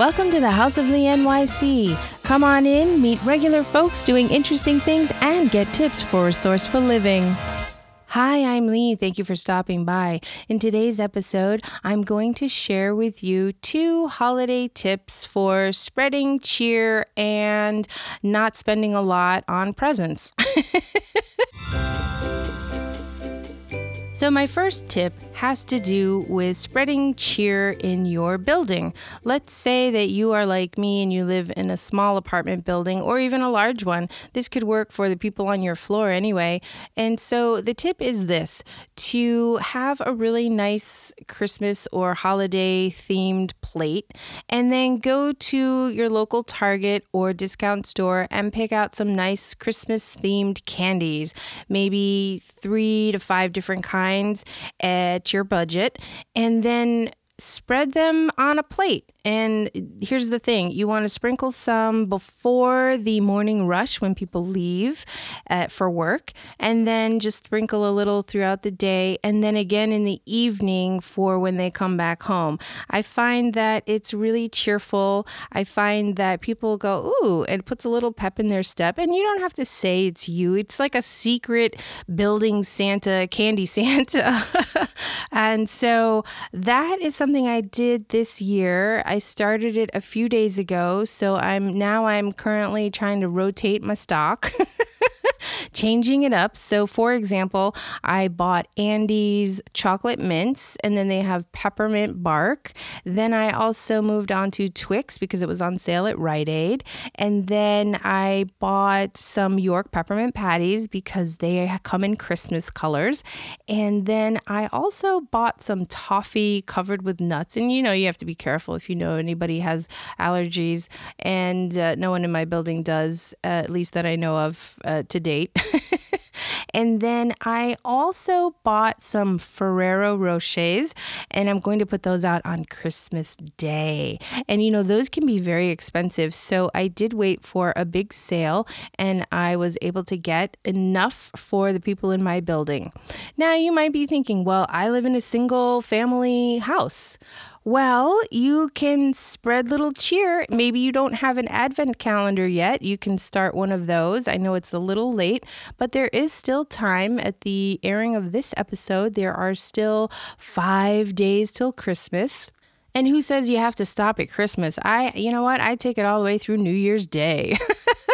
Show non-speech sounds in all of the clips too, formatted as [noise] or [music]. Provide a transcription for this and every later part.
Welcome to the House of Lee NYC. Come on in, meet regular folks doing interesting things, and get tips for resourceful living. Hi, I'm Lee. Thank you for stopping by. In today's episode, I'm going to share with you two holiday tips for spreading cheer and not spending a lot on presents. [laughs] so, my first tip has to do with spreading cheer in your building. Let's say that you are like me and you live in a small apartment building or even a large one. This could work for the people on your floor anyway. And so the tip is this to have a really nice Christmas or holiday themed plate and then go to your local Target or discount store and pick out some nice Christmas themed candies, maybe three to five different kinds at your budget and then spread them on a plate. And here's the thing you want to sprinkle some before the morning rush when people leave uh, for work, and then just sprinkle a little throughout the day, and then again in the evening for when they come back home. I find that it's really cheerful. I find that people go, Ooh, it puts a little pep in their step, and you don't have to say it's you. It's like a secret building Santa, candy [laughs] Santa. and so that is something something I did this year. I started it a few days ago, so I'm now I'm currently trying to rotate my stock. [laughs] changing it up. So, for example, I bought Andes chocolate mints and then they have peppermint bark. Then I also moved on to Twix because it was on sale at Rite Aid. And then I bought some York peppermint patties because they come in Christmas colors. And then I also bought some toffee covered with nuts. And you know, you have to be careful if you know anybody has allergies. And uh, no one in my building does, uh, at least that I know of uh, to date. [laughs] [laughs] and then I also bought some Ferrero Rochers, and I'm going to put those out on Christmas Day. And you know, those can be very expensive. So I did wait for a big sale, and I was able to get enough for the people in my building. Now, you might be thinking, well, I live in a single family house. Well, you can spread little cheer. Maybe you don't have an advent calendar yet. You can start one of those. I know it's a little late, but there is still time at the airing of this episode. There are still five days till Christmas. And who says you have to stop at Christmas? I, you know what? I take it all the way through New Year's Day. [laughs]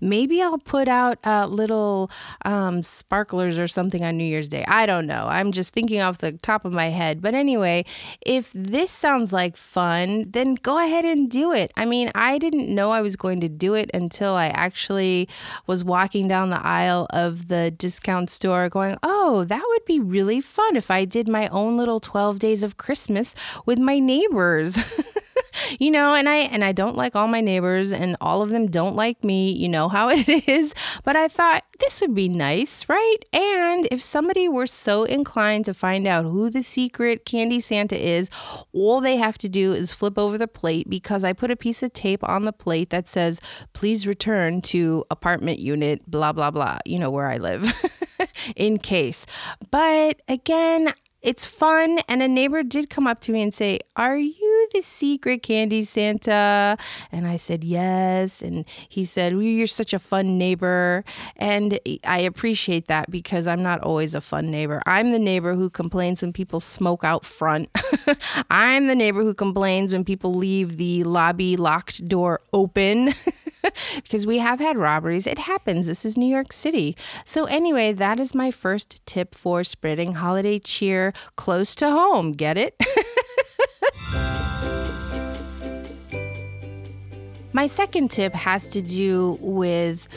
Maybe I'll put out uh, little um, sparklers or something on New Year's Day. I don't know. I'm just thinking off the top of my head. But anyway, if this sounds like fun, then go ahead and do it. I mean, I didn't know I was going to do it until I actually was walking down the aisle of the discount store going, oh, that would be really fun if I did my own little 12 days of Christmas with my neighbors. [laughs] you know, and I and I don't like all my neighbors and all of them don't like me. You know how [laughs] it is. But I thought this would be nice, right? And if somebody were so inclined to find out who the secret candy Santa is, all they have to do is flip over the plate because I put a piece of tape on the plate that says, "Please return to apartment unit blah blah blah." You know where I live. [laughs] in case. But again, it's fun. And a neighbor did come up to me and say, Are you the secret candy Santa? And I said, Yes. And he said, well, You're such a fun neighbor. And I appreciate that because I'm not always a fun neighbor. I'm the neighbor who complains when people smoke out front. [laughs] I'm the neighbor who complains when people leave the lobby locked door open. [laughs] because we have had robberies. It happens. This is New York City. So, anyway, that is my first tip for spreading holiday cheer close to home. Get it? [laughs] my second tip has to do with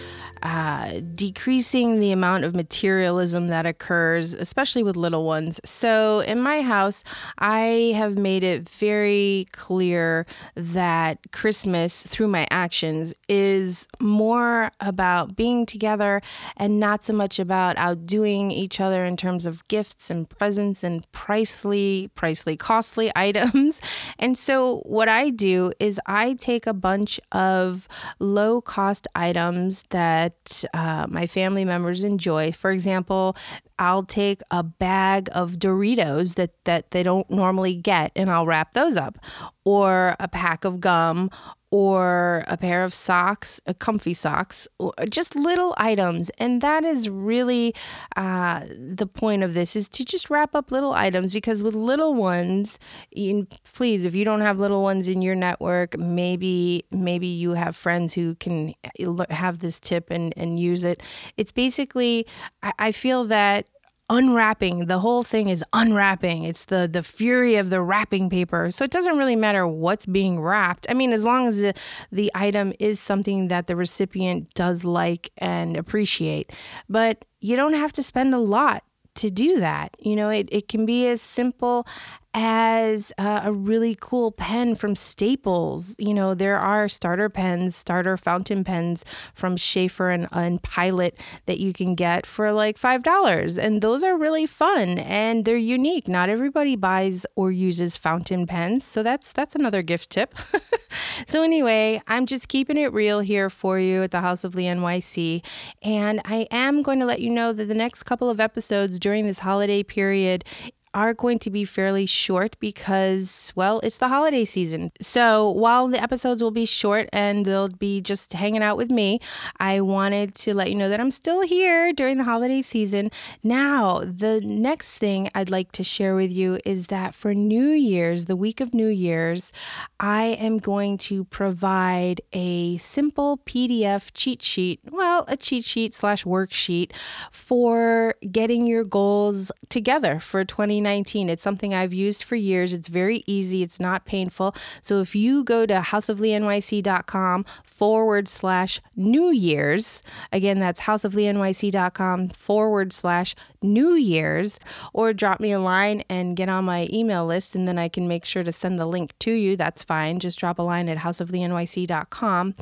uh, decreasing the amount of materialism that occurs, especially with little ones. So, in my house, I have made it very clear that Christmas, through my actions, is more about being together and not so much about outdoing each other in terms of gifts and presents and pricely, pricely, costly [laughs] items. And so, what I do is I take a bunch of low cost items that that uh, my family members enjoy. For example, I'll take a bag of Doritos that, that they don't normally get and I'll wrap those up, or a pack of gum, or a pair of socks, a comfy socks, just little items. And that is really uh, the point of this is to just wrap up little items because with little ones, you, please, if you don't have little ones in your network, maybe maybe you have friends who can uh, have this tip and, and use it. It's basically, I, I feel that unwrapping the whole thing is unwrapping. It's the the fury of the wrapping paper. So it doesn't really matter what's being wrapped. I mean as long as the, the item is something that the recipient does like and appreciate. But you don't have to spend a lot to do that. You know, it, it can be as simple as a really cool pen from Staples. You know, there are starter pens, starter fountain pens from Sheaffer and, and Pilot that you can get for like $5. And those are really fun and they're unique. Not everybody buys or uses fountain pens. So that's that's another gift tip. [laughs] so anyway, I'm just keeping it real here for you at the House of Lee NYC. And I am going to let you know that the next couple of episodes during this holiday period are going to be fairly short because, well, it's the holiday season. So while the episodes will be short and they'll be just hanging out with me, I wanted to let you know that I'm still here during the holiday season. Now, the next thing I'd like to share with you is that for New Year's, the week of New Year's, I am going to provide a simple PDF cheat sheet, well, a cheat sheet slash worksheet for getting your goals together for 20. 2019. It's something I've used for years. It's very easy, it's not painful. So if you go to houseofleenyc.com forward slash New Year's, again, that's houseofleenyc.com forward slash New Year's, or drop me a line and get on my email list, and then I can make sure to send the link to you. That's fine. Just drop a line at houseofleenyc.com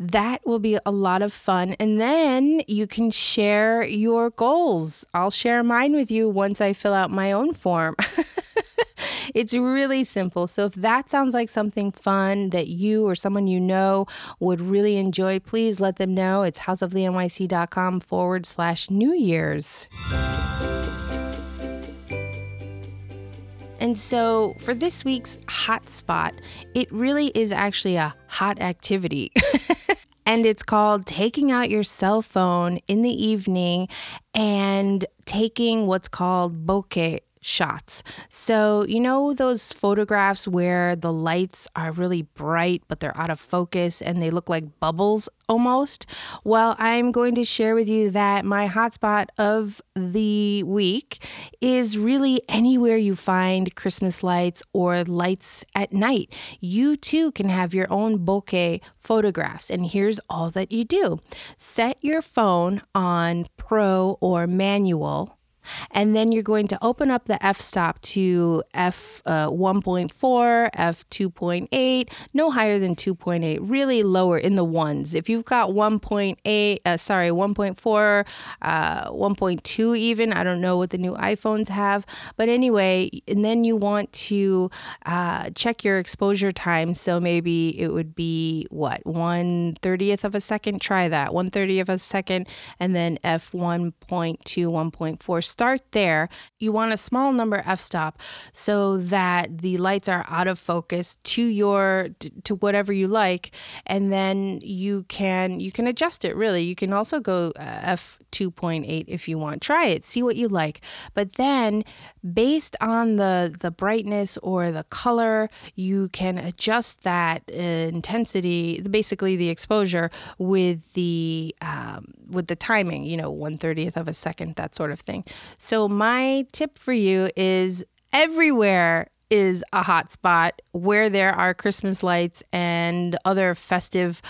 that will be a lot of fun. And then you can share your goals. I'll share mine with you once I fill out my own form. [laughs] it's really simple. So if that sounds like something fun that you or someone you know would really enjoy, please let them know. It's houseofleenyc.com forward slash New Year's. And so for this week's hot spot, it really is actually a hot activity. [laughs] and it's called taking out your cell phone in the evening and taking what's called bokeh shots. So, you know, those photographs where the lights are really bright, but they're out of focus and they look like bubbles almost? Well, I'm going to share with you that my hotspot of the week is really anywhere you find Christmas lights or lights at night. You too can have your own bokeh photographs. And here's all that you do set your phone on pro or manual and then you're going to open up the f stop to f uh, 1.4, f 2.8, no higher than 2.8, really lower in the ones. If you've got 1.8, uh, sorry, 1.4, uh, 1.2 even, I don't know what the new iPhones have, but anyway, and then you want to uh, check your exposure time. So maybe it would be what, 1 30th of a second? Try that, 1 30th of a second, and then f 1.2, 1.4 start there. You want a small number f stop so that the lights are out of focus to your to whatever you like and then you can you can adjust it really. You can also go uh, f 2.8 if you want. Try it, see what you like. But then based on the the brightness or the color, you can adjust that uh, intensity, basically the exposure with the um, with the timing, you know, 130th of a second, that sort of thing. So, my tip for you is everywhere is a hot spot where there are Christmas lights and other festive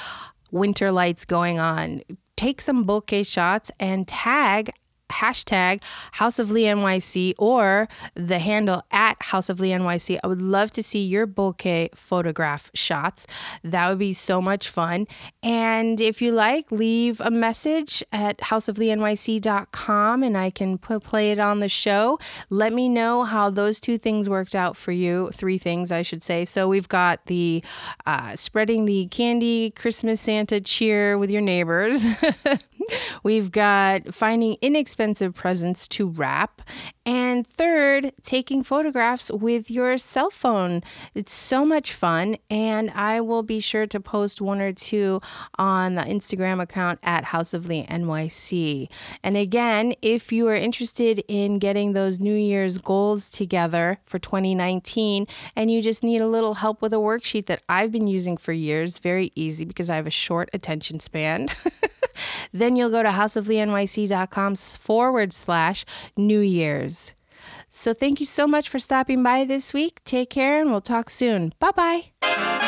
winter lights going on. Take some bokeh shots and tag hashtag House of Lee NYC or the handle at House of Lee NYC. I would love to see your bokeh photograph shots. That would be so much fun. And if you like, leave a message at houseofleenyc.com and I can put, play it on the show. Let me know how those two things worked out for you. Three things, I should say. So we've got the uh, spreading the candy Christmas Santa cheer with your neighbors. [laughs] We've got finding inexpensive presents to wrap. And third, taking photographs with your cell phone. It's so much fun. And I will be sure to post one or two on the Instagram account at House of Lee NYC. And again, if you are interested in getting those New Year's goals together for 2019 and you just need a little help with a worksheet that I've been using for years, very easy because I have a short attention span. [laughs] then you'll go to houseofleenyc.com forward slash New Year's. So thank you so much for stopping by this week. Take care and we'll talk soon. Bye bye.